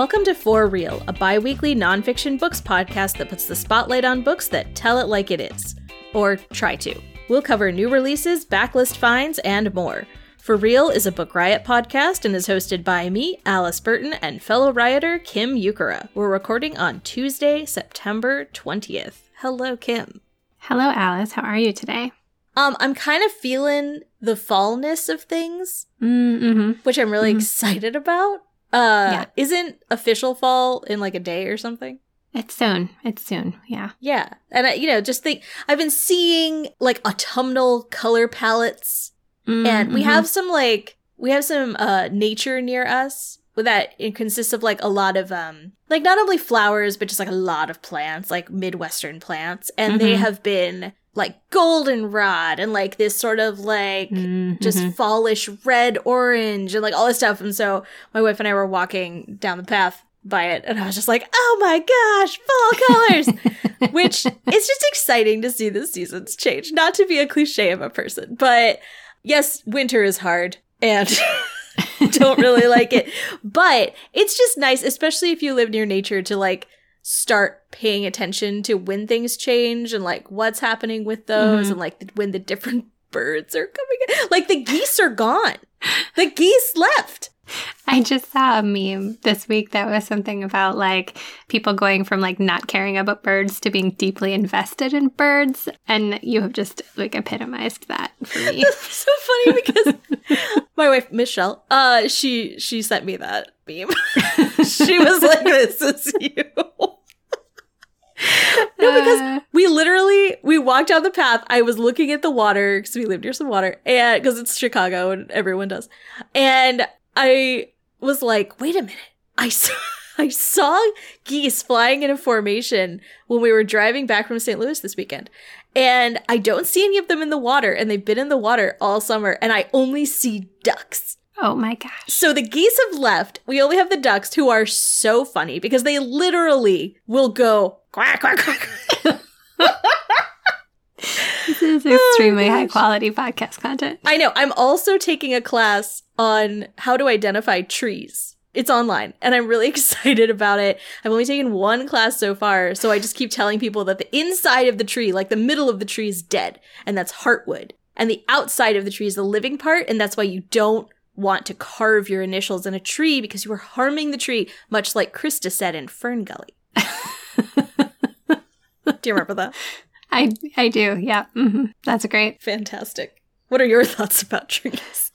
Welcome to For Real, a bi weekly nonfiction books podcast that puts the spotlight on books that tell it like it is. Or try to. We'll cover new releases, backlist finds, and more. For Real is a Book Riot podcast and is hosted by me, Alice Burton, and fellow rioter Kim Ukura. We're recording on Tuesday, September 20th. Hello, Kim. Hello, Alice. How are you today? Um, I'm kind of feeling the fallness of things, Mm-hmm. which I'm really Mhm. excited about. Uh, Yeah. isn't official fall in like a day or something? It's soon. It's soon. Yeah. Yeah. And I, you know, just think I've been seeing like autumnal color palettes and we Mhm. have some like we have some uh nature near us that it consists of like a lot of um like not only flowers but just like a lot of plants, like midwestern plants and they Mhm. have been like goldenrod and like this sort of like Mhm. just fallish red orange and like all this stuff. And so my wife and i were walking down the path by it and i was just like oh my gosh fall colors! Which it's just exciting to see the seasons change. Not to be a cliche of a person but yes winter is hard and don't really like it. But it's just nice especially if you live near nature to like start paying attention to when things change and like what's happening with those Mhm. and like th- when the different birds are coming in. like the geese are gone the geese left I just saw a meme this week that was something about like people going from like not caring about birds to being deeply invested in birds. And you have just like epitomized that for me. it's so funny because my wife michelle uh she she sent me that meme she was like this is you no because Uh, we literally we walked down the path. I was looking at the water because we live near some water and because it's chicago and everyone does. And i was like wait a minute. I saw i saw geese flying in a formation when we were driving back from st louis this weekend. And i don't see any of them in the water and they've been in the water all summer and i only see ducks oh my gosh. so the geese have left. We only have the ducks who are so funny because they literally will go quack, quack, quack. This is oh extremely Oh, high quality podcast content. I know. I'm also taking a class on how to identify trees. It's online and I'm really excited about it. I've only taken one class so far, so I just keep telling people that the inside of the tree, like the middle of the tree, is dead, and that's heartwood. And the outside of the tree is the living part, and that's why you don't want to carve your initials in a tree because you are harming the tree, much like Crysta said in Fern Gully. Do you remember that? I I do. Yeah. hmm That's great. Fantastic. What are your thoughts about trees?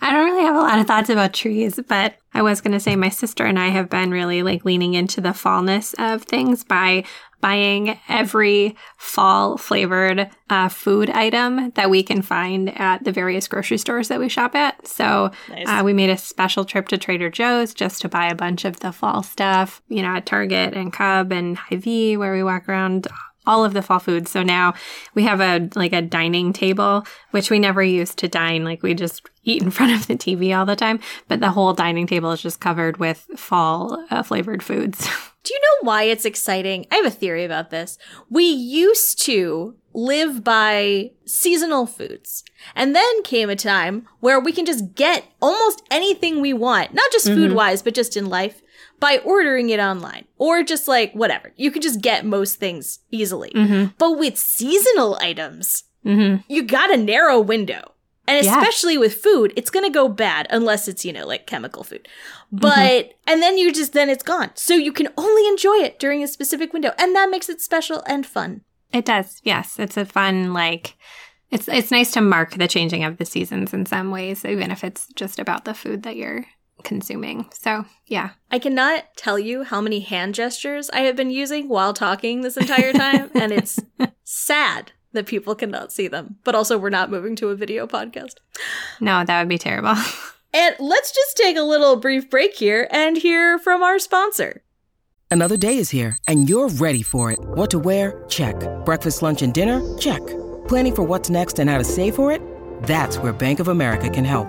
I don't really have a lot of thoughts about trees, but I was going to say my sister and I have been really like leaning into the fallness of things by buying every fall flavored uh, food item that we can find at the various grocery stores that we shop at. So Nice. uh, we made a special trip to Trader Joe's just to buy a bunch of the fall stuff, you know, at Target and Cub and Hy-Vee where we walk around all of the fall foods. So now we have a like a dining table, which we never used to dine. Like we just eat in front of the TV all the time. But the whole dining table is just covered with fall uh, flavored foods. Do you know why it's exciting? I have a theory about this. We used to live by seasonal foods. And then came a time where we can just get almost anything we want, not just food wise, but just in life by ordering it online or just like whatever. You can just get most things easily. mm-hmm. But with seasonal items, Mm-hmm. you got a narrow window. And Yeah. especially with food, it's going to go bad unless it's, you know, like chemical food. But, and then you just, then it's gone. So you can only enjoy it during a specific window. And that makes it special and fun. It does. Yes, it's a fun like. It's it's nice to mark the changing of the seasons in some ways, even if it's just about the food that you're consuming. So, yeah. I cannot tell you how many hand gestures I have been using while talking this entire time, and it's sad that people cannot see them. But also, we're not moving to a video podcast. No, that would be terrible. And let's just take a little brief break here and hear from our sponsor. Another day is here, and you're ready for it. What to wear? Check. Breakfast, lunch, and dinner? Check. Planning for what's next and how to save for it? That's where Bank of America can help.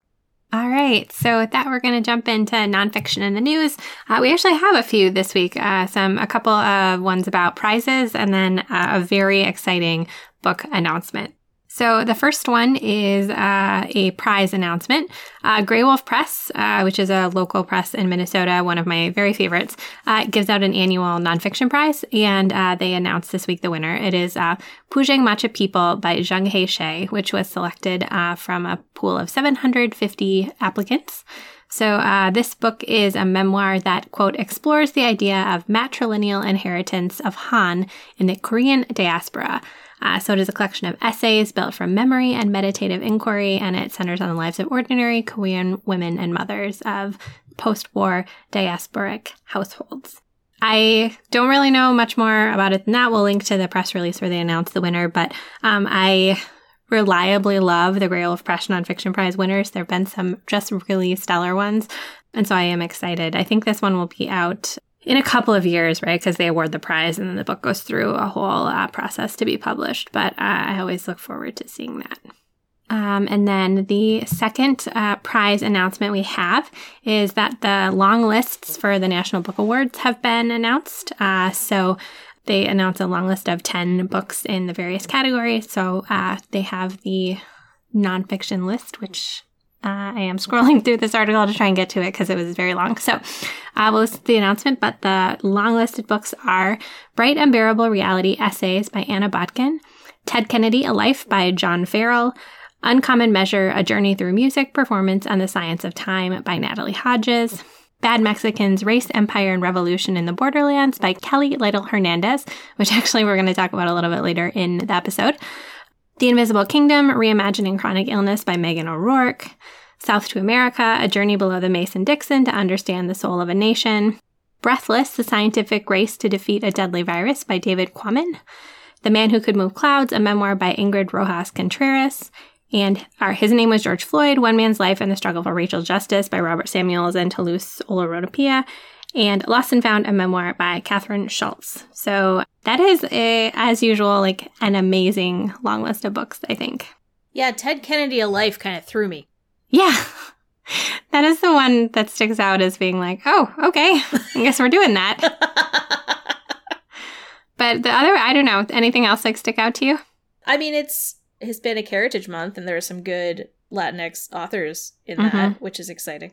All right. So with that, we're going to jump into nonfiction in the news. Uh, we actually have a few this week. Uh, some, a couple of ones about prizes and then uh, a very exciting book announcement. So the first one is uh, a prize announcement. Uh, Graywolf Press, uh, which is a local press in Minnesota, one of my very favorites, uh, gives out an annual nonfiction prize, and uh, they announced this week the winner. It is uh, Pojangmacha People by Zheng He She, which was selected uh, from a pool of 750 applicants. So, uh, this book is a memoir that, quote, explores the idea of matrilineal inheritance of Han in the Korean diaspora. Uh, so it is a collection of essays built from memory and meditative inquiry, and it centers on the lives of ordinary Korean women and mothers of post war diasporic households. I don't really know much more about it than that. We'll link to the press release where they announced the winner, but um, I reliably love the Graywolf Press Nonfiction Prize winners. There have been some just really stellar ones, and so I am excited. I think this one will be out in a couple of years, right? Because they award the prize and then the book goes through a whole uh, process to be published. But uh, I always look forward to seeing that. Um, and then the second uh, prize announcement we have is that the long lists for the National Book Awards have been announced. Uh, so they announced a long list of 10 books in the various categories. So uh, they have the nonfiction list, which uh, I am scrolling through this article to try and get to it because it was very long. So I uh, will list the announcement, but the long listed books are Bright Unbearable Reality Essays by Anna Badkhen, Ted Kennedy, A Life by John Farrell, Uncommon Measure, A Journey Through Music, Performance, and the Science of Time by Natalie Hodges, Bad Mexicans, Race, Empire, and Revolution in the Borderlands by Kelly Lytle Hernandez, which actually we're going to talk about a little bit later in the episode. The Invisible Kingdom, Reimagining Chronic Illness by Meghan O'Rourke. South to America, A Journey Below the Mason Dixon to Understand the Soul of a Nation. Breathless, The Scientific Race to Defeat a Deadly Virus by David Quammen. The Man Who Could Move Clouds, a memoir by Ingrid Rojas Contreras. And our, his name was George Floyd, One Man's Life and the Struggle for Racial Justice by Robert Samuels and Toluse Olorunnipa and Lost and Found, a memoir by Kathryn Schulz. So that is, a, as usual, like an amazing long list of books, I think. Yeah, Ted Kennedy, A Life kind of threw me. Yeah. That is the one that sticks out as being like, oh, okay, I guess we're doing that. but the other, I don't know, anything else like stick out to you? I mean, it's Hispanic Heritage Month, and there are some good Latinx authors in that, mm-hmm. which is exciting.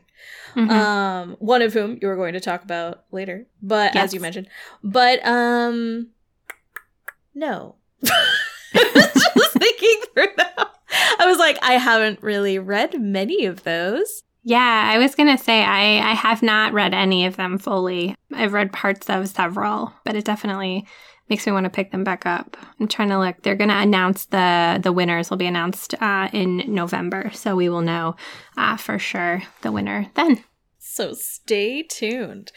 Mm-hmm. Um, one of whom you are going to talk about later, but yes. as you mentioned, but um, no. Just thinking through that. I was like, I haven't really read many of those. Yeah, I was gonna say I I have not read any of them fully. I've read parts of several, but it definitely makes me want to pick them back up. I'm trying to look. They're going to announce the the winners will be announced uh, in November, so we will know uh, for sure the winner then. So stay tuned.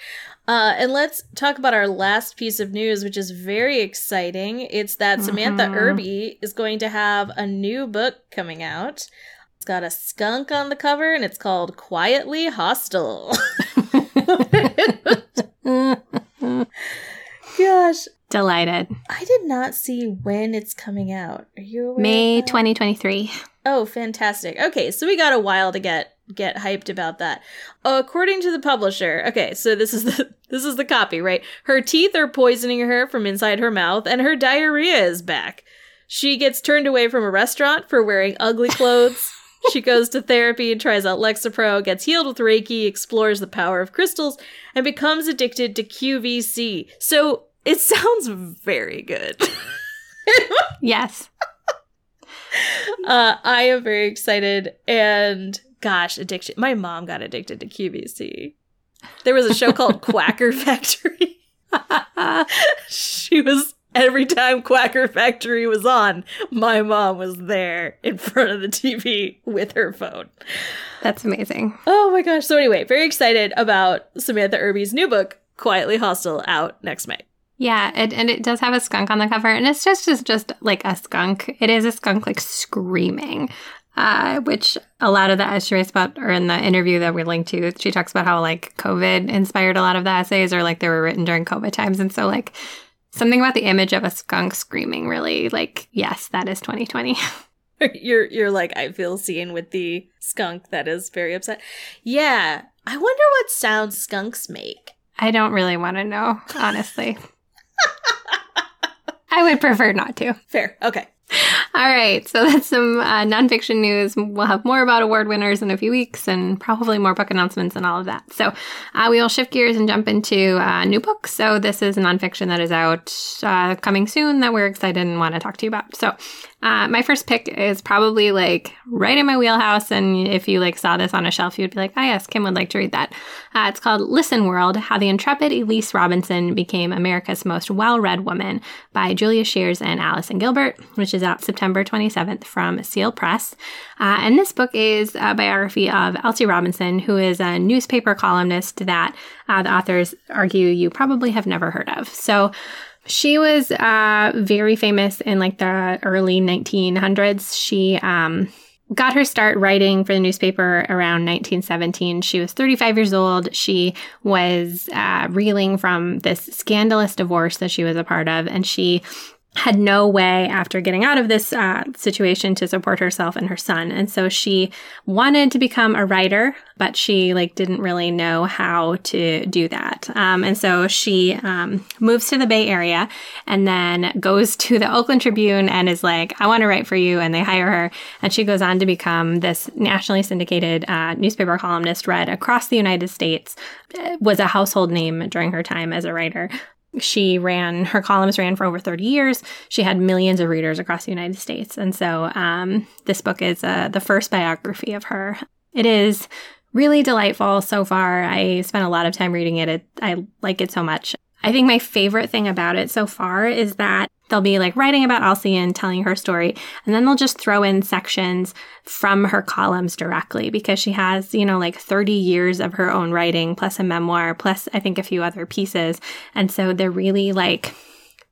Uh, and let's talk about our last piece of news, which is very exciting. It's that mm-hmm. Samantha Irby is going to have a new book coming out. It's got a skunk on the cover, and it's called Quietly Hostile. Gosh, Delighted. I did not see when it's coming out. Are you aware? May 2023. Oh, fantastic. Okay, so we got a while to get get hyped about that. According to the publisher, okay, so this is the this is the copy, right? Her teeth are poisoning her from inside her mouth and her diarrhea is back. She gets turned away from a restaurant for wearing ugly clothes. she goes to therapy and tries out Lexapro, gets healed with Reiki, explores the power of crystals, and becomes addicted to QVC. So it sounds very good. yes. uh, I am very excited. And gosh, addiction. My mom got addicted to QVC. There was a show called Quacker Factory. she was every time Quacker Factory was on, my mom was there in front of the TV with her phone. That's amazing. Oh my gosh. So anyway, very excited about Samantha Irby's new book, Quietly Hostile, out next May. Yeah, it, and it does have a skunk on the cover, and it's just just just like a skunk. It is a skunk like screaming, uh, which a lot of the essays about, or in the interview that we linked to, she talks about how like COVID inspired a lot of the essays, or like they were written during COVID times, and so like something about the image of a skunk screaming really like yes, that is 2020. you're you're like I feel seen with the skunk that is very upset. Yeah, I wonder what sounds skunks make. I don't really want to know, honestly. I would prefer not to. Fair. Okay. All right, so that's some uh, nonfiction news. We'll have more about award winners in a few weeks and probably more book announcements and all of that. So uh, we will shift gears and jump into uh, new books. So this is a nonfiction that is out uh, coming soon that we're excited and want to talk to you about. So uh, my first pick is probably like right in my wheelhouse. And if you like saw this on a shelf, you'd be like, oh, yes, Kim would like to read that. Uh, it's called Listen World How the Intrepid Elsie Robinson Became America's Most Well Read Woman by Julia Scheeres and Allison Gilbert, which is out September 27th from Seal Press. Uh, and this book is a biography of Elsie Robinson, who is a newspaper columnist that uh, the authors argue you probably have never heard of. So, she was uh, very famous in like the early 1900s. She um, got her start writing for the newspaper around 1917. She was 35 years old. She was uh, reeling from this scandalous divorce that she was a part of, and she had no way after getting out of this uh, situation to support herself and her son. And so she wanted to become a writer but she like didn't really know how to do that. Um, and so she um, moves to the bay area and then goes to the oakland tribune and is like i want to write for you and they hire her. And she goes on to become this nationally syndicated uh, newspaper columnist read across the united states. Was a household name during her time as a writer she ran her columns ran for over 30 years. She had millions of readers across the united states. And so um, this book is uh, the first biography of her. It is really delightful so far. I spent a lot of time reading it. it i like it so much i think my favorite thing about it so far is that they'll be like writing about Elsie and telling her story. And then they'll just throw in sections from her columns directly because she has, you know, like 30 years of her own writing, plus a memoir, plus I think a few other pieces. And so they're really like,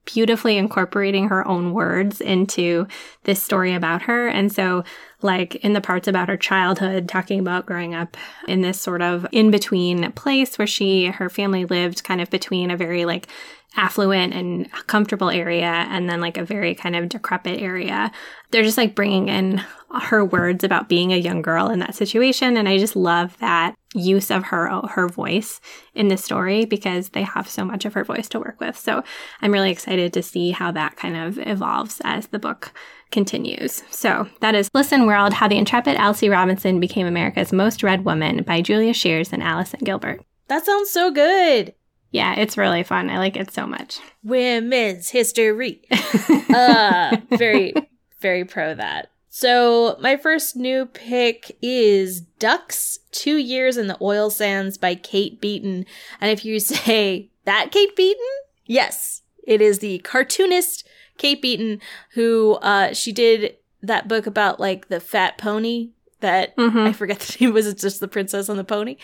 beautifully incorporating her own words into this story about her. And so, like in the parts about her childhood, talking about growing up in this sort of in between place where she, her family lived kind of between a very like affluent and comfortable area and then like a very kind of decrepit area. They're just like bringing in her words about being a young girl in that situation and I just love that use of her her voice in this story because they have so much of her voice to work with. So I'm really excited to see how that kind of evolves as the book continues. So that is Listen World How the Intrepid Elsie Robinson Became America's Most Read Woman by Julia Scheeres and Allison Gilbert. That sounds so good. Yeah, it's really fun. I like it so much. Women's history. uh, very, very pro that. So, my first new pick is Ducks Two Years in the Oil Sands by Kate Beaton. And if you say that Kate Beaton, yes, it is the cartoonist Kate Beaton who uh, she did that book about like the fat pony that mm-hmm. I forget the name was it's just the princess on the pony.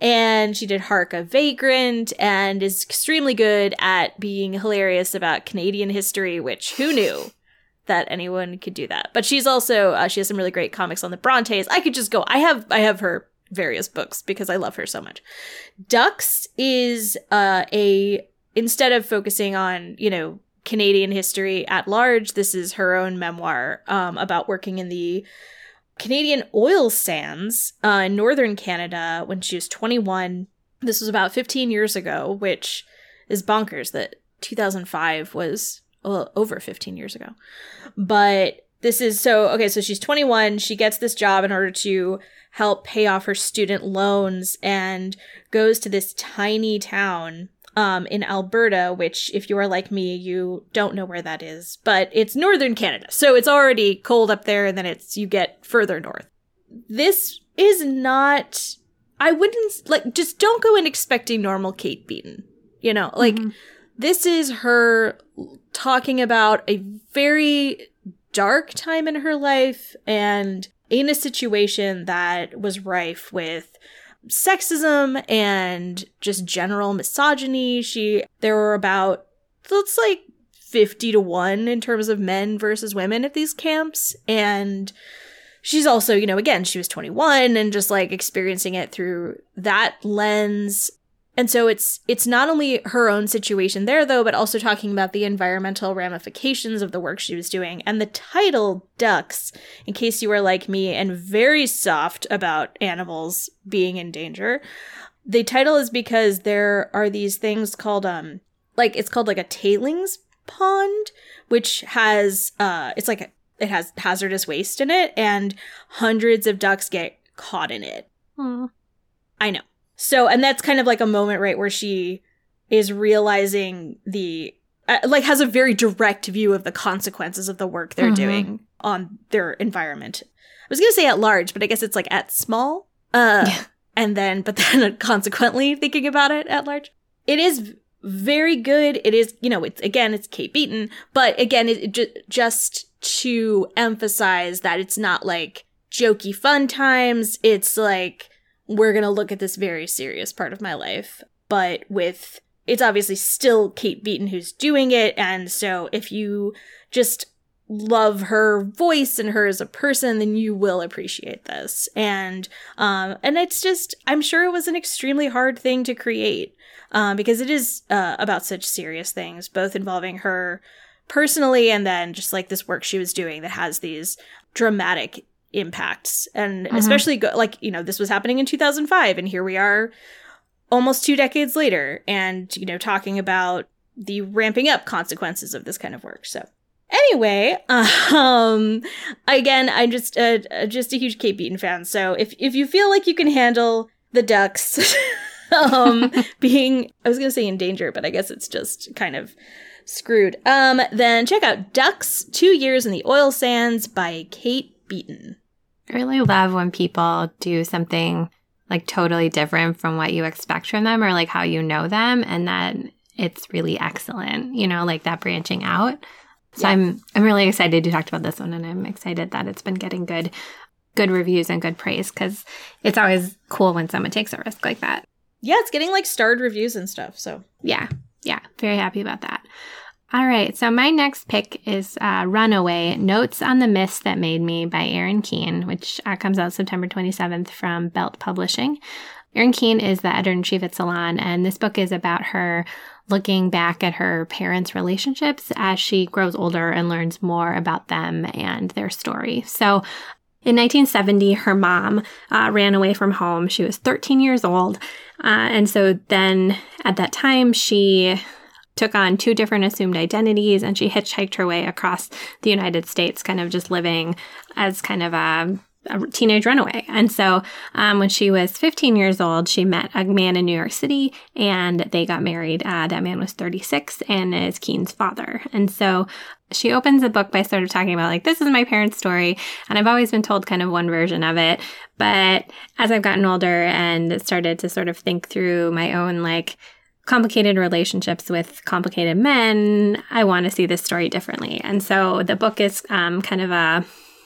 And she did Hark a Vagrant and is extremely good at being hilarious about Canadian history, which who knew that anyone could do that. But she's also uh, she has some really great comics on the Brontes. I could just go. I have I have her various books because I love her so much. Ducks is uh, a instead of focusing on, you know, Canadian history at large, this is her own memoir um, about working in the Canadian oil sands uh, in northern Canada when she was 21. This was about 15 years ago, which is bonkers that 2005 was well, over 15 years ago. But this is so okay, so she's 21. She gets this job in order to help pay off her student loans and goes to this tiny town um, in Alberta, which, if you are like me, you don't know where that is, but it's northern Canada. So it's already cold up there, and then it's you get further north. This is not. I wouldn't like just don't go in expecting normal Kate Beaton. You know, like Mhm. this is her talking about a very dark time in her life and in a situation that was rife with sexism and just general misogyny. She there were about it's like 50 to 1 in terms of men versus women at these camps and she's also, you know, again, she was 21 and just like experiencing it through that lens. And so it's it's not only her own situation there though, but also talking about the environmental ramifications of the work she was doing. And the title Ducks, in case you are like me and very soft about animals being in danger, the title is because there are these things called um like it's called like a tailings pond which has uh it's like a, it has hazardous waste in it and hundreds of ducks get caught in it. I know. So, and that's kind of like a moment, right, where she is realizing the, uh, like, has a very direct view of the consequences of the work they're Mhm. doing on their environment. I was going to say at large, but I guess it's like at small. Uh, Yeah. And then, but then consequently thinking about it at large. It is very good. It is, you know, it's again, it's Kate Beaton, but again, it, it ju- just to emphasize that it's not like jokey fun times. It's like, we're going to look at this very serious part of my life, but with it's obviously still Kate Beaton who's doing it. And so if you just love her voice and her as a person, then you will appreciate this. And, um, and it's just, I'm sure it was an extremely hard thing to create, um, because it is, uh, about such serious things, both involving her personally and then just like this work she was doing that has these dramatic impacts. And Mhm. especially go- like you know this was happening in 2005 and here we are almost two decades later and you know talking about the ramping up consequences of this kind of work. So anyway um again i'm just uh, uh, just a huge kate beaton fan. So if if you feel like you can handle the ducks um being i was gonna say in danger but i guess it's just kind of screwed. Um then check out ducks two years in the oil sands by kate beaton I really love when people do something like totally different from what you expect from them or like how you know them and then it's really excellent, you know, like that branching out. So Yeah. I'm I'm really excited to talk about this one and I'm excited that it's been getting good good reviews and good praise cuz it's always cool when someone takes a risk like that. yeah it's getting like starred reviews and stuff so Yeah. Yeah, very happy about that. All right, so my next pick is uh, Runaway Notes on the Myths That Made Me by Erin Keane, which uh, comes out September 27th from Belt Publishing. Erin Keane is the editor in chief at Salon, and this book is about her looking back at her parents' relationships as she grows older and learns more about them and their story. So, in 1970, her mom uh, ran away from home. She was 13 years old. Uh, and so then at that time, she took on two different assumed identities and she hitchhiked her way across the United States, kind of just living as kind of a, a teenage runaway. And so um, when she was 15 years old, she met a man in New York City and they got married. Uh, that man was 36 and is Keane's father. And so she opens the book by sort of talking about like this is my parents' story, and I've always been told kind of one version of it. But as I've gotten older and started to sort of think through my own like complicated relationships with complicated men, I want to see this story differently. And so the book is um, kind of a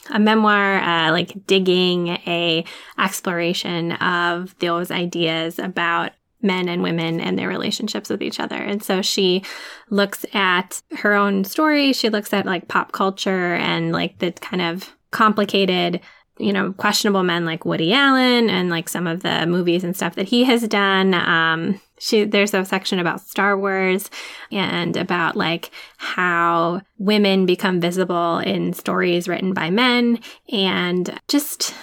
a memoir, uh, like digging a exploration of those ideas about men and women and their relationships with each other. And so she looks at her own story. She looks at like pop culture and like the kind of complicated, you know, questionable men like Woody Allen and like some of the movies and stuff that he has done. Um, she there's a section about Star Wars and about like how women become visible in stories written by men and just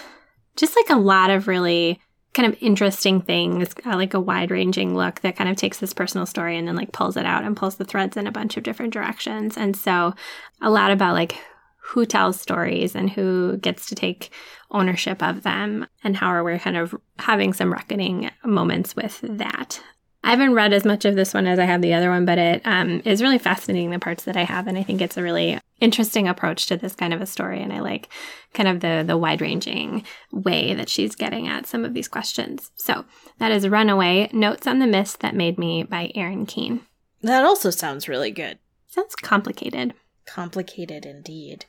just like a lot of really kind of interesting things, uh, like a wide ranging look that kind of takes this personal story and then like pulls it out and pulls the threads in a bunch of different directions. And so a lot about like who tells stories and who gets to take ownership of them and how are we kind of having some reckoning moments with that. I haven't read as much of this one as I have the other one, but it um, is really fascinating the parts that I have, and I think it's a really interesting approach to this kind of a story. And I like kind of the the wide ranging way that she's getting at some of these questions. So that is Runaway: Notes on the Myths That Made Me by Erin Keane. That also sounds really good. Sounds complicated. Complicated indeed.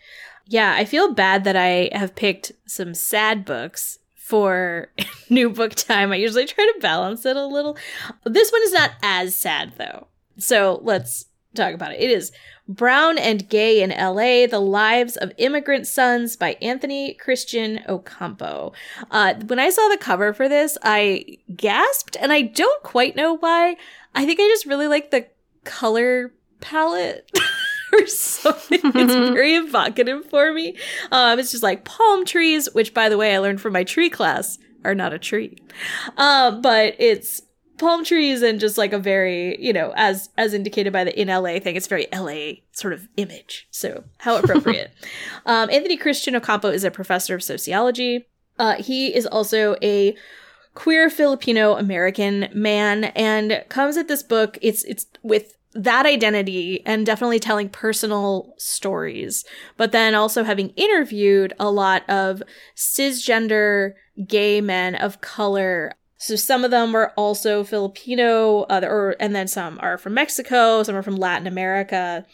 Yeah, I feel bad that I have picked some sad books for new book time. I usually try to balance it a little. This one is not as sad though. So let's talk about it. It is Brown and Gay in LA The Lives of Immigrant Sons by Anthony Christian Ocampo. Uh, when I saw the cover for this, I gasped and I don't quite know why. I think I just really like the color palette. or something. It's very evocative for me. Um, it's just like palm trees, which, by the way, I learned from my tree class are not a tree. Um, but it's palm trees and just like a very, you know, as as indicated by the in LA thing, it's very LA sort of image. So how appropriate. um, Anthony Christian Ocampo is a professor of sociology. Uh, he is also a queer Filipino American man and comes at this book. It's it's with that identity and definitely telling personal stories, but then also having interviewed a lot of cisgender gay men of color. So some of them were also Filipino, or and then some are from Mexico, some are from Latin America.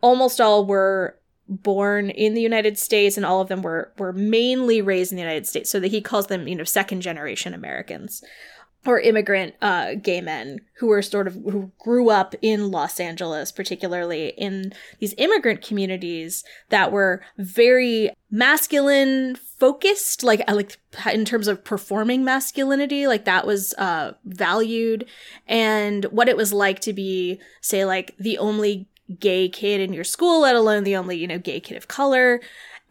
Almost all were born in the United States, and all of them were were mainly raised in the United States. So that he calls them, you know, second generation Americans or immigrant uh, gay men who were sort of who grew up in Los Angeles, particularly in these immigrant communities that were very masculine focused, like uh, like in terms of performing masculinity, like that was uh, valued, and what it was like to be, say, like the only gay kid in your school, let alone the only you know gay kid of color,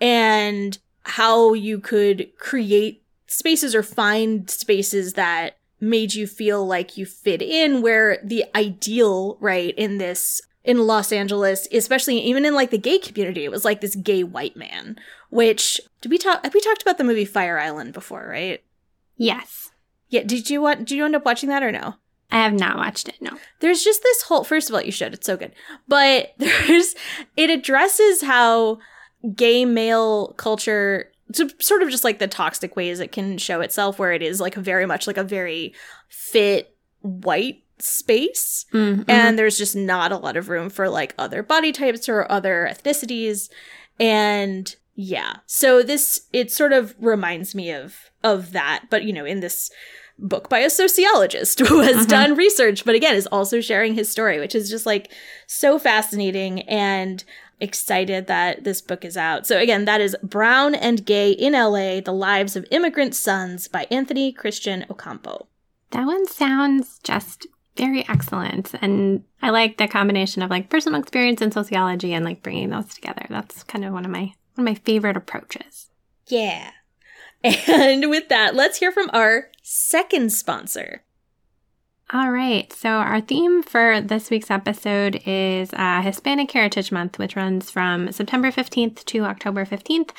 and how you could create spaces or find spaces that made you feel like you fit in where the ideal, right, in this in Los Angeles, especially even in like the gay community, it was like this gay white man, which did we talk have we talked about the movie Fire Island before, right? Yes. Yeah, did you want did you end up watching that or no? I have not watched it, no. There's just this whole first of all, you should, it's so good. But there's it addresses how gay male culture to sort of just like the toxic ways it can show itself where it is like very much like a very fit white space. Mm-hmm. and there's just not a lot of room for like other body types or other ethnicities. And yeah. So this it sort of reminds me of of that. But you know in this book by a sociologist who has mm-hmm. done research but again is also sharing his story which is just like so fascinating. And excited that this book is out. So again, that is Brown and Gay in LA: The Lives of Immigrant Sons by Anthony Christian Ocampo. That one sounds just very excellent and I like the combination of like personal experience and sociology and like bringing those together. That's kind of one of my one of my favorite approaches. Yeah. And with that, let's hear from our second sponsor. All right. So, our theme for this week's episode is uh, Hispanic Heritage Month, which runs from September 15th to October 15th.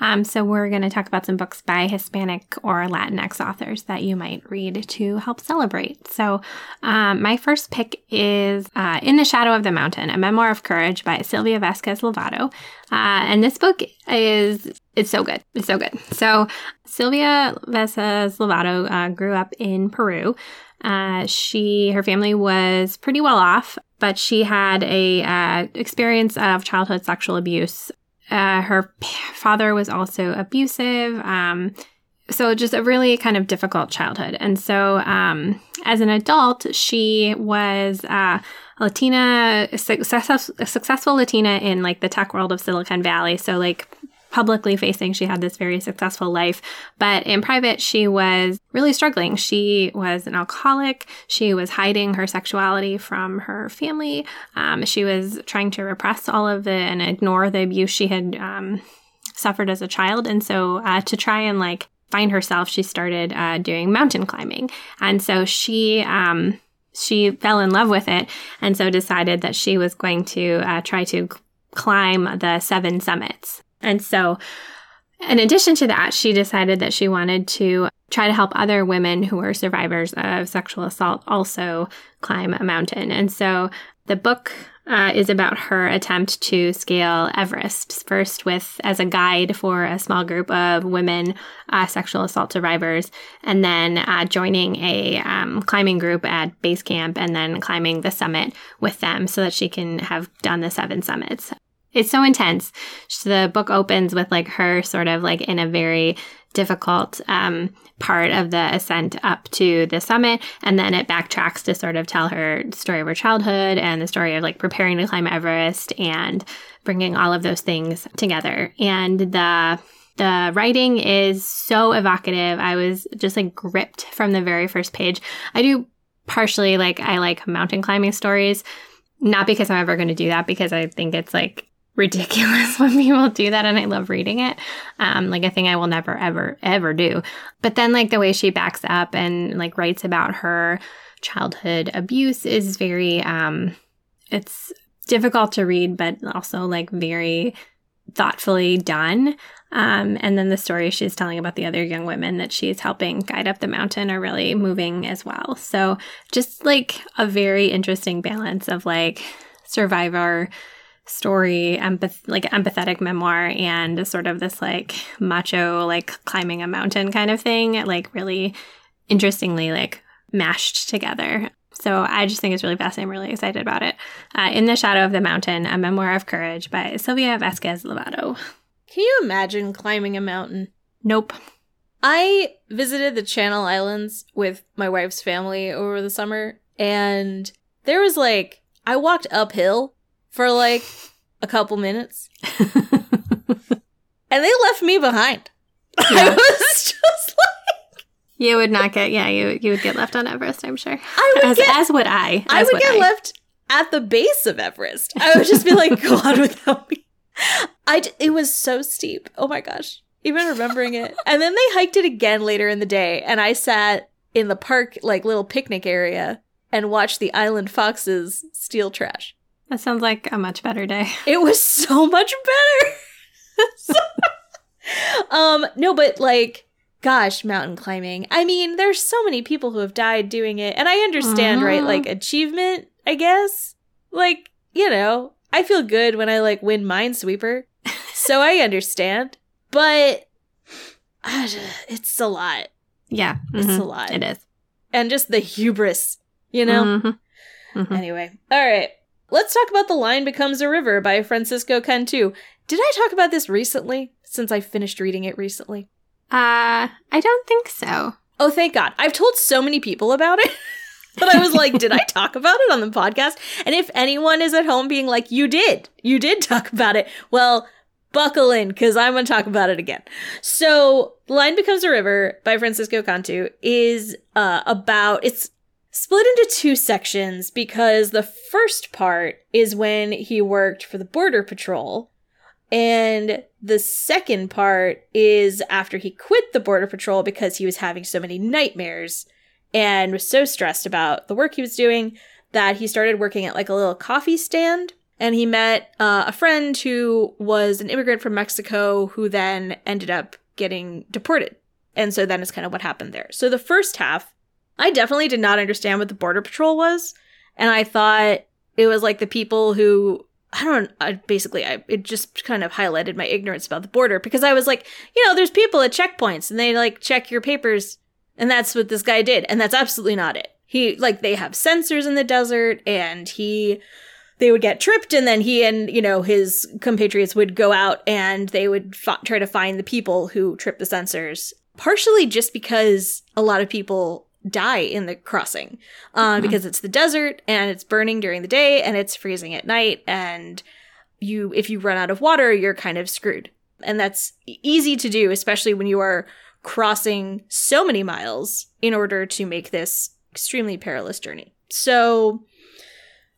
Um, so, we're going to talk about some books by Hispanic or Latinx authors that you might read to help celebrate. So, um, my first pick is uh, In the Shadow of the Mountain, a memoir of courage by Silvia Vasquez Lavado. Uh, and this book is it's so good. It's so good. So Silvia Vasquez Lavado uh, grew up in Peru. Uh, she, her family was pretty well off, but she had a uh, experience of childhood sexual abuse. Uh, her father was also abusive. Um, so just a really kind of difficult childhood. And so, um, as an adult, she was uh, a Latina, a successful Latina in like the tech world of Silicon Valley. So like publicly facing, she had this very successful life, but in private, she was really struggling. She was an alcoholic. She was hiding her sexuality from her family. Um, she was trying to repress all of the and ignore the abuse she had um, suffered as a child. And so, uh, to try and like find herself, she started uh, doing mountain climbing. And so she, um, she fell in love with it and so decided that she was going to uh, try to climb the seven summits and so In addition to that, she decided that she wanted to try to help other women who were survivors of sexual assault also climb a mountain. And so the book uh, is about her attempt to scale Everest, first with as a guide for a small group of women uh, sexual assault survivors, and then uh, joining a um, climbing group at base camp, and then climbing the summit with them, so that she can have done the seven summits. It's so intense. The book opens with like her sort of like in a very difficult um, part of the ascent up to the summit. And then it backtracks to sort of tell her story of her childhood and the story of like preparing to climb Everest and bringing all of those things together. And the the writing is so evocative. I was just like gripped from the very first page. I do partially like I like mountain climbing stories, not because I'm ever going to do that because I think it's like ridiculous when people do that and I love reading it. Um, like a thing I will never, ever, ever do. But then like the way she backs up and like writes about her childhood abuse is very, um, it's difficult to read, but also like very thoughtfully done. Um, and then the stories she's telling about the other young women that she's helping guide up the mountain are really moving as well. So just like a very interesting balance of like survivor story, empath- like empathetic memoir, and sort of this like macho, like climbing a mountain kind of thing, like really interestingly, like mashed together. So I just think it's really fascinating. I'm really excited about it. Uh, In the Shadow of the Mountain, A Memoir of Courage by Silvia Vasquez Lavado. Can you imagine climbing a mountain? Nope. I visited the Channel Islands with my wife's family over the summer, and there was like, I walked uphill for like a couple minutes, and they left me behind. I was just like, You would not get, yeah, you you would get left on Everest, I'm sure. I would As, get, as would I. I as would get left at the base of Everest. I would just be like, God, without me. I, d- it was so steep. Oh my gosh. Even remembering it. And then they hiked it again later in the day. And I sat in the park, like little picnic area, and watched the island foxes steal trash. That sounds like a much better day. It was so much better. um, no, but like, gosh, mountain climbing. I mean, there's so many people who have died doing it, and I understand, right? Mhm. Like achievement, I guess. Like, you know, I feel good when I like win Minesweeper, so I understand. But ah, it's a lot, Yeah. It's mhm, a lot. It is. and just the hubris, you know. Mhm, mhm. Anyway, all right. Let's talk about The Line Becomes a River by Francisco Cantu. Did I talk about this recently? Since I finished reading it recently. Uh, I don't think so. Oh, thank God. I've told so many people about it. But I was like, did I talk about it on the podcast? And if anyone is at home being like, you did, you did talk about it, well, buckle in because I'm going to talk about it again. So, Line Becomes a River by Francisco Cantu is uh, about, it's split into two sections because the first part is when he worked for the Border Patrol. And the second part is after he quit the Border Patrol because he was having so many nightmares and was so stressed about the work he was doing that he started working at like a little coffee stand. And he met uh, a friend who was an immigrant from Mexico who then ended up getting deported. And so then is kind of what happened there. So the first half, I definitely did not understand what the Border Patrol was. And I thought it was like the people who I don't I basically I it just kind of highlighted my ignorance about the border because I was like, you know, there's people at checkpoints and they like check your papers and that's what this guy did and that's absolutely not it. He like they have sensors in the desert and he they would get tripped and then he and you know his compatriots would go out and they would f- try to find the people who tripped the sensors partially just because a lot of people die in the crossing uh, because it's the desert and it's burning during the day and it's freezing at night and you if you run out of water you're kind of screwed. And that's easy to do especially when you are crossing so many miles in order to make this extremely perilous journey. So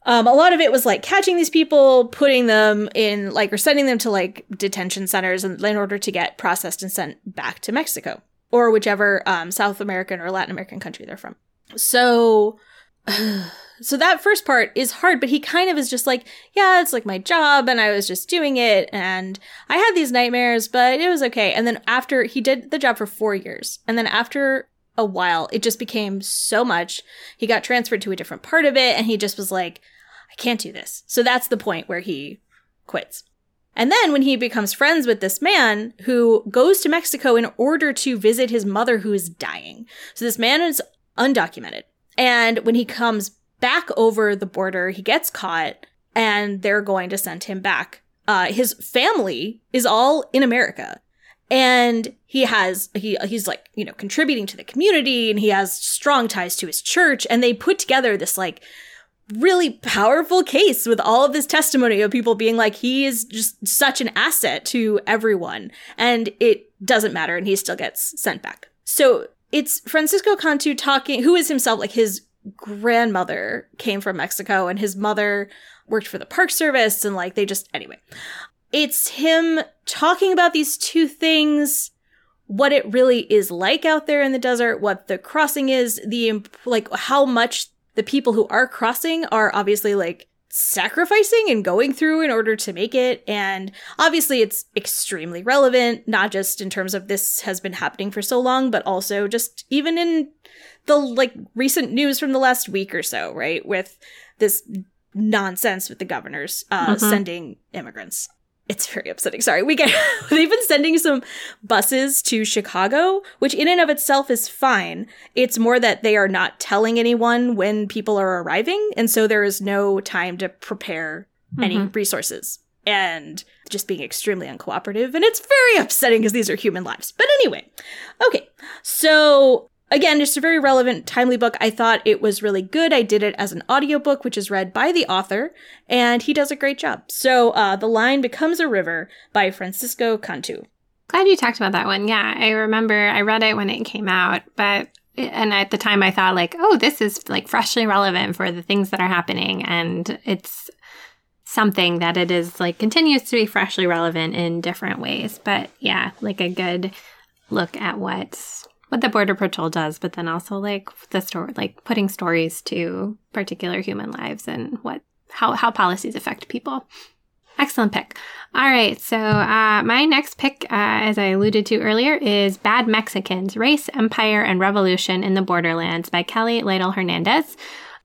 um, a lot of it was like catching these people, putting them in like or sending them to like detention centers in, in order to get processed and sent back to Mexico or whichever um, South American or Latin American country they're from. So, so that first part is hard, but he kind of is just like, yeah, it's like my job and I was just doing it and I had these nightmares, but it was okay. And then after he did the job for four years, and then after a while, it just became so much. He got transferred to a different part of it and he just was like, I can't do this. So that's the point where he quits. And then when he becomes friends with this man who goes to Mexico in order to visit his mother who is dying. So this man is undocumented. And when he comes back over the border, he gets caught and they're going to send him back. Uh, his family is all in America. And he has, he, he's like, you know, contributing to the community and he has strong ties to his church. And they put together this like really powerful case with all of this testimony of people being like, he is just such an asset to everyone. And it doesn't matter. And he still gets sent back. So it's Francisco Cantu talking, who is himself like his grandmother came from Mexico and his mother worked for the park service and like they just, anyway. It's him talking about these two things what it really is like out there in the desert, what the crossing is, the like how much the people who are crossing are obviously like sacrificing and going through in order to make it. And obviously, it's extremely relevant, not just in terms of this has been happening for so long, but also just even in the like recent news from the last week or so, right? With this nonsense with the governors uh, mm-hmm. sending immigrants it's very upsetting. Sorry. We get they've been sending some buses to Chicago, which in and of itself is fine. It's more that they are not telling anyone when people are arriving, and so there is no time to prepare mm-hmm. any resources. And just being extremely uncooperative, and it's very upsetting because these are human lives. But anyway, okay. So Again, just a very relevant, timely book. I thought it was really good. I did it as an audiobook, which is read by the author, and he does a great job. So, uh, The Line Becomes a River by Francisco Cantu. Glad you talked about that one. Yeah, I remember I read it when it came out, but and at the time I thought like, oh, this is like freshly relevant for the things that are happening and it's something that it is like continues to be freshly relevant in different ways. But yeah, like a good look at what's what the border patrol does, but then also like the story, like putting stories to particular human lives and what how how policies affect people. Excellent pick. All right, so uh, my next pick, uh, as I alluded to earlier, is Bad Mexicans Race, Empire, and Revolution in the Borderlands by Kelly Lytle Hernandez.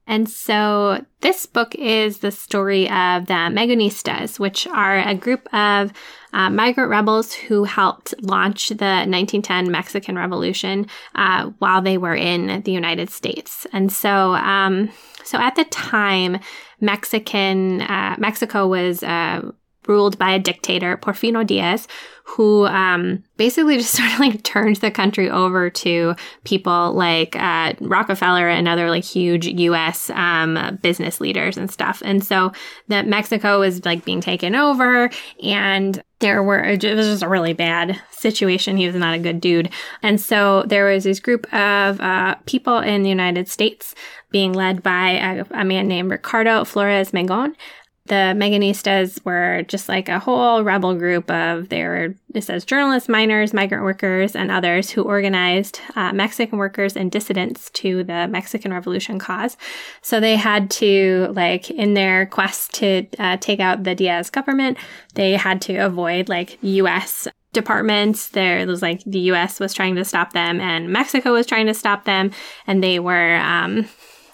And so this book is the story of the Magonistas, which are a group of uh, migrant rebels who helped launch the 1910 Mexican Revolution uh, while they were in the United States. And so, um, so at the time, Mexican uh, Mexico was uh, ruled by a dictator, Porfirio Diaz, who um, basically just sort of like turned the country over to people like uh, Rockefeller and other like huge U.S. Um, business leaders and stuff. And so that Mexico was like being taken over, and there were it was just a really bad situation. He was not a good dude, and so there was this group of uh, people in the United States being led by a, a man named Ricardo Flores Magón the Magonistas were just like a whole rebel group of, they were, it says journalists, miners, migrant workers, and others who organized uh, Mexican workers and dissidents to the Mexican Revolution cause. So they had to, like, in their quest to uh, take out the Diaz government, they had to avoid, like, U.S departments. There was like the US was trying to stop them and Mexico was trying to stop them. And they were um,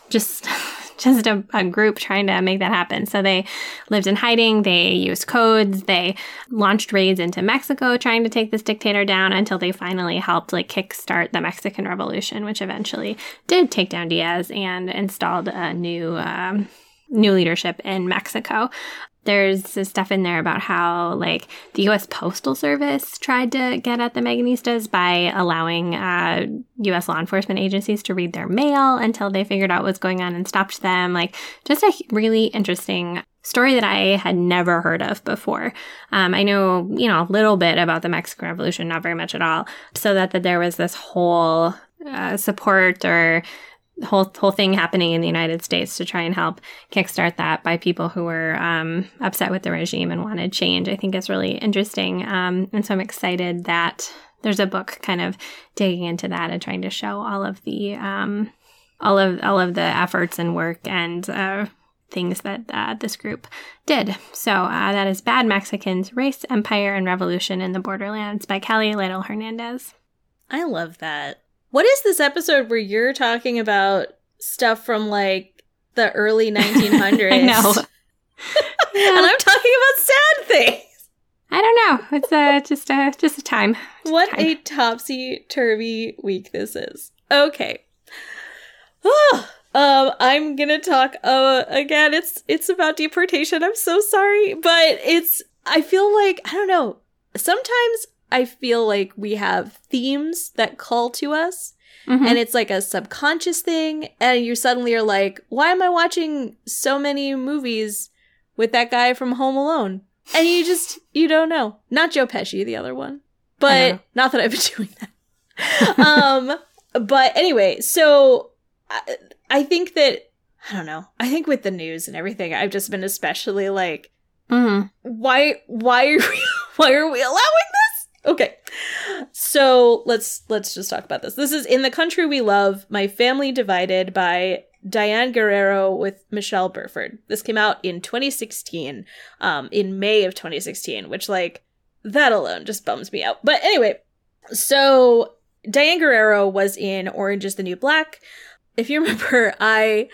just just a, a, group trying to make that happen. So they lived in hiding, they used codes, they launched raids into Mexico trying to take this dictator down until they finally helped like kickstart the Mexican Revolution, which eventually did take down Diaz and installed a new um, new leadership in Mexico there's stuff in there about how like the U.S. Postal Service tried to get at the Magonistas by allowing uh, U.S. law enforcement agencies to read their mail until they figured out what's going on and stopped them. Like just a really interesting story that I had never heard of before. Um, I know you know a little bit about the Mexican Revolution, not very much at all. So that that there was this whole uh, support or whole whole thing happening in the United States to try and help kickstart that by people who were um, upset with the regime and wanted change. I think is really interesting, um, and so I'm excited that there's a book kind of digging into that and trying to show all of the um, all of all of the efforts and work and uh, things that uh, this group did. So uh, that is Bad Mexicans: Race, Empire, and Revolution in the Borderlands by Kelly Lytle Hernandez. I love that. What is this episode where you're talking about stuff from like the early 1900s? I know. and I'm talking about sad things. I don't know. It's uh, just a just a time. Just what time. a topsy turvy week this is. Okay. Oh, um, I'm gonna talk uh again. It's it's about deportation. I'm so sorry, but it's. I feel like I don't know. Sometimes I feel like we have themes that call to us, Mhm. and it's like a subconscious thing, and you suddenly are like, "Why am I watching so many movies with that guy from Home Alone?" And you just you don't know. Not Joe Pesci, the other one, but not that I've been doing that. um, but anyway, so I, I think that I don't know. I think with the news and everything, I've just been especially like, Mhm. why why are we why are we allowing this? Okay. So let's let's just talk about this. This is In the Country We Love, My Family Divided by Diane Guerrero with Michelle Burford. This came out in 2016, um, in May of 2016, which like that alone just bums me out. But anyway, so Diane Guerrero was in Orange is the New Black. If you remember, I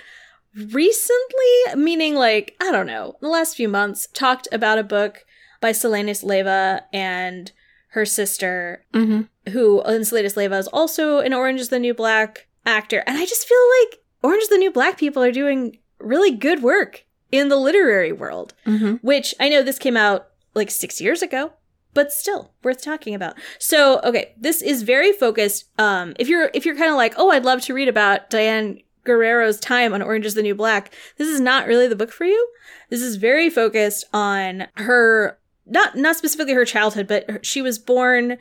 recently, meaning like, I don't know, the last few months, talked about a book by Selenis Leyva and her sister, Mhm. who and Selenis Leyva is also an Orange is the New Black actor. And I just feel like Orange is the New Black people are doing really good work in the literary world Mhm. which I know this came out like six years ago, but still worth talking about. So, okay, this is very focused. Um, if you're if you're kind of like, oh, I'd love to read about Diane Guerrero's time on Orange is the New Black, this is not really the book for you. This is very focused on her not not specifically her childhood, but her, she was born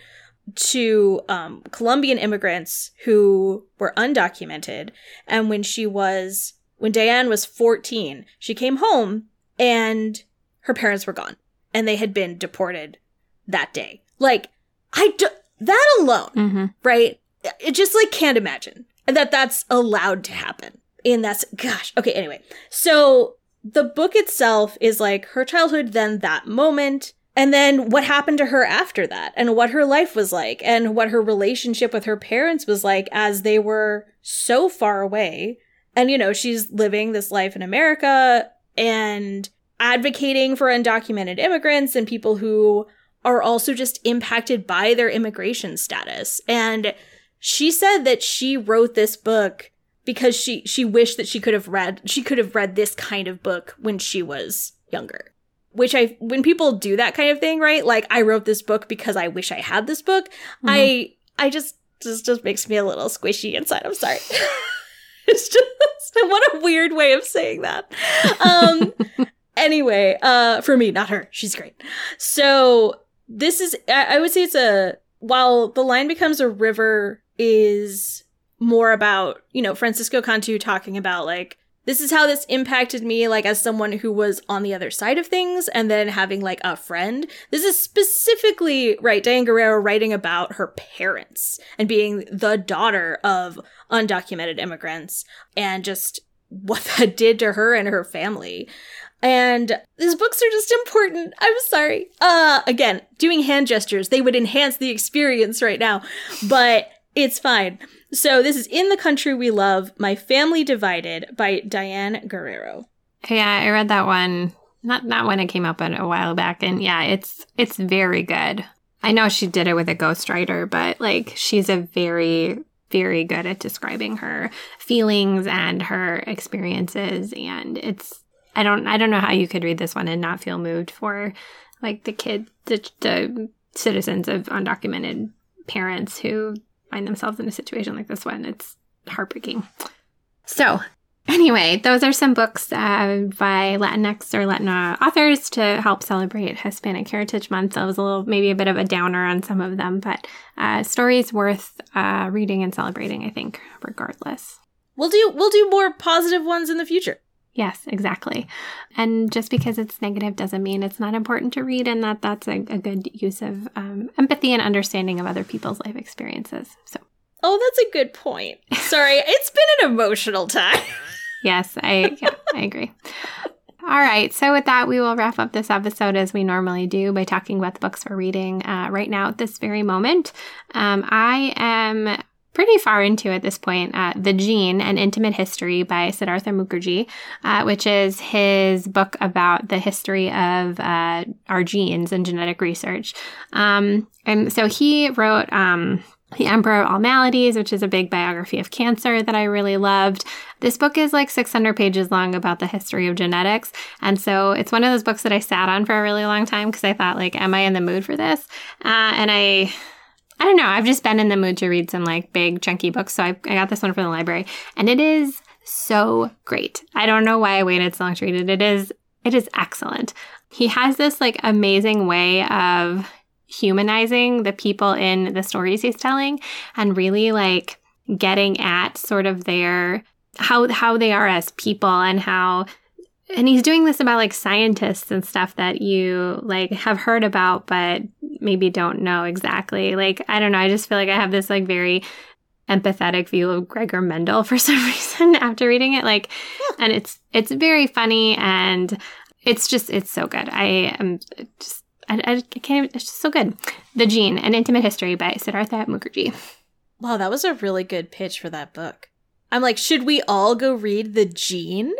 to um, Colombian immigrants who were undocumented, and when she was when Diane was 14, she came home and her parents were gone and they had been deported that day. Like, I do, that alone, Mhm. right? It just like can't imagine that that's allowed to happen. And that's, gosh, okay, anyway. So the book itself is like her childhood, then that moment, and then what happened to her after that, and what her life was like, and what her relationship with her parents was like as they were so far away. And, you know, she's living this life in America and advocating for undocumented immigrants and people who are also just impacted by their immigration status. And she said that she wrote this book because she she wished that she could have read she could have read this kind of book when she was younger. Which I when people do that kind of thing, right? Like I wrote this book because I wish I had this book. I I just just just makes me a little squishy inside. I'm sorry. it's just what a weird way of saying that. Um anyway, uh for me, not her. She's great. So this is I, I would say it's a while the line becomes a river is more about, you know, Francisco Cantu talking about like this is how this impacted me like as someone who was on the other side of things and then having like a friend. This is specifically right Diane Guerrero writing about her parents and being the daughter of undocumented immigrants and just what that did to her and her family. And these books are just important. I'm sorry. Uh again, doing hand gestures, they would enhance the experience right now, but it's fine. So this is In the Country We Love, My Family Divided by Diane Guerrero. Yeah, I read that one. Not not when it came up a while back, and yeah, it's it's very good. I know she did it with a ghostwriter, but like she's a very very good at describing her feelings and her experiences, and it's I don't I don't know how you could read this one and not feel moved for like the kids the, the citizens of undocumented parents who find themselves in a situation like this one. It's heartbreaking. So, anyway, those are some books uh, by Latinx or Latina authors to help celebrate Hispanic Heritage Month. That was a little, maybe a bit of a downer on some of them, but uh, stories worth uh, reading and celebrating, I think, regardless. We'll do we'll do more positive ones in the future. Yes, exactly. And just because it's negative doesn't mean it's not important to read, and that that's a, a good use of um, empathy and understanding of other people's life experiences. So, Oh, that's a good point. Sorry, it's been an emotional time. Yes, I yeah, I agree. All right, so with that, we will wrap up this episode as we normally do by talking about the books we're reading uh, right now at this very moment. Um, I am pretty far into at this point uh, The Gene An Intimate History by Siddhartha Mukherjee, uh, which is his book about the history of uh, our genes and genetic research. Um, and so he wrote. Um, the Emperor of All Maladies, which is a big biography of cancer that I really loved. This book is like 600 pages long about the history of genetics. And so it's one of those books that I sat on for a really long time because I thought, like, am I in the mood for this? Uh, and I. I don't know. I've just been in the mood to read some like big chunky books. So I, I got this one from the library and it is so great. I don't know why I waited so long to read it. It is, it is excellent. He has this like amazing way of humanizing the people in the stories he's telling and really like getting at sort of their how how they are as people and how and he's doing this about like scientists and stuff that you like have heard about but maybe don't know exactly like i don't know i just feel like i have this like very empathetic view of gregor mendel for some reason after reading it like yeah. and it's it's very funny and it's just it's so good i am just I, I can't even, it's just so good. The Gene, An Intimate History by Siddhartha Mukherjee. Wow, that was a really good pitch for that book. I'm like, should we all go read The Gene?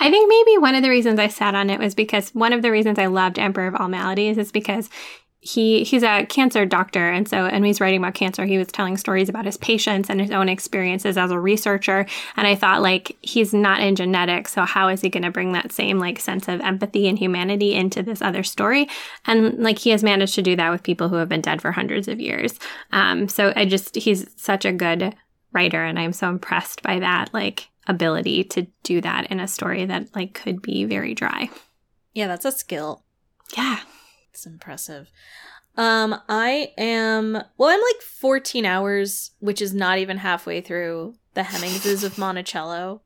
I think maybe one of the reasons I sat on it was because one of the reasons I loved Emperor of All Maladies is because he he's a cancer doctor. And so and he's writing about cancer he was telling stories about his patients and his own experiences as a researcher. And i thought like he's not in genetics. So how is he going to bring that same like sense of empathy and humanity into this other story? And like he has managed to do that with people who have been dead for hundreds of years. Um so i just he's such a good writer and i'm so impressed by that like ability to do that in a story that like could be very dry yeah that's a skill yeah it's impressive. Um, I am well, I'm like 14 hours, which is not even halfway through the Hemingses of Monticello,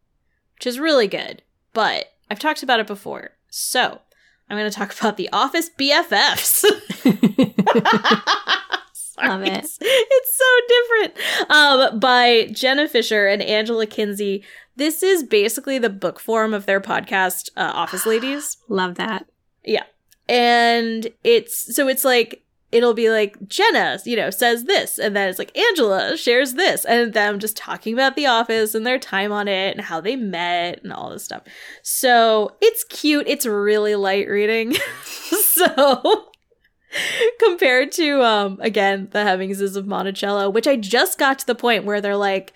which is really good. But I've talked about it before. So I'm gonna talk about the office BFFs. Love it. It's, it's so different. Um, by Jenna Fischer and Angela Kinsey. This is basically the book form of their podcast, uh, Office Ladies. Love that. Yeah and it's so it's like it'll be like Jenna, you know, says this, and then it's like Angela shares this, and them just talking about the office and their time on it and how they met and all this stuff. So it's cute. It's really light reading. so compared to um again the Hemingses of Monticello, which I just got to the point where they're like,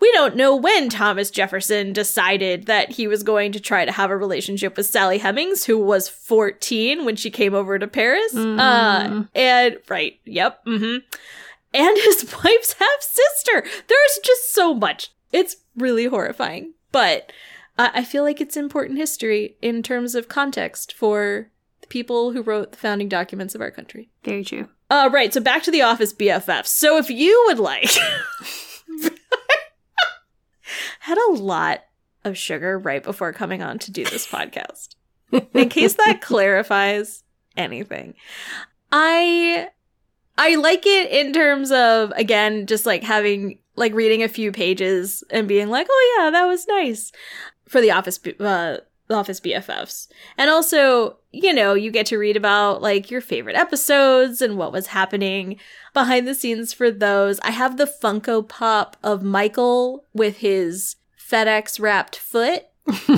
we don't know when Thomas Jefferson decided that he was going to try to have a relationship with Sally Hemings, who was 14 when she came over to Paris. Mm. Uh, and, right, yep, mm-hmm. And his wife's half sister. There's just so much. It's really horrifying. But uh, I feel like it's important history in terms of context for the people who wrote the founding documents of our country. Very true. Uh, right, so back to the office BFFs. So if you would like. had a lot of sugar right before coming on to do this podcast. In case that clarifies anything. I I like it in terms of again just like having like reading a few pages and being like, "Oh yeah, that was nice." For the office uh the office BFFs. And also, you know, you get to read about like your favorite episodes and what was happening behind the scenes for those. I have the Funko Pop of Michael with his FedEx wrapped foot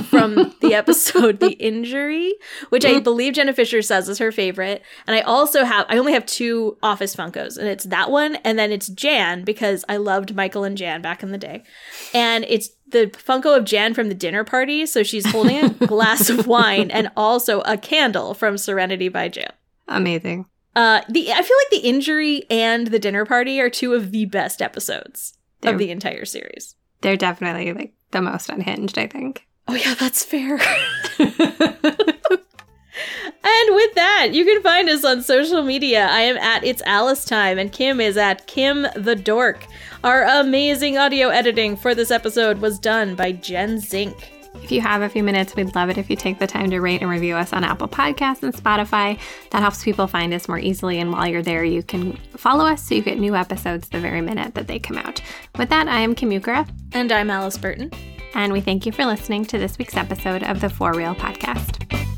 from the episode The Injury, which I believe Jenna Fischer says is her favorite. And I also have, I only have two Office Funkos, and it's that one, and then it's Jan, because I loved Michael and Jan back in the day. And it's the Funko of Jan from the dinner party. So she's holding a glass of wine and also a candle from Serenity by Jan. Amazing. Uh, the I feel like the injury and the dinner party are two of the best episodes They're, of the entire series. They're definitely like the most unhinged, I think. Oh, yeah, that's fair. And with that, you can find us on social media. I am at It's Alice Time, and Kim is at Kim the Dork. Our amazing audio editing for this episode was done by Jen Zink. If you have a few minutes, we'd love it if you take the time to rate and review us on Apple Podcasts and Spotify. That helps people find us more easily. And while you're there, you can follow us so you get new episodes the very minute that they come out. With that, I am Kim And I'm Alice Burton. And we thank you for listening to this week's episode of the For Real Podcast.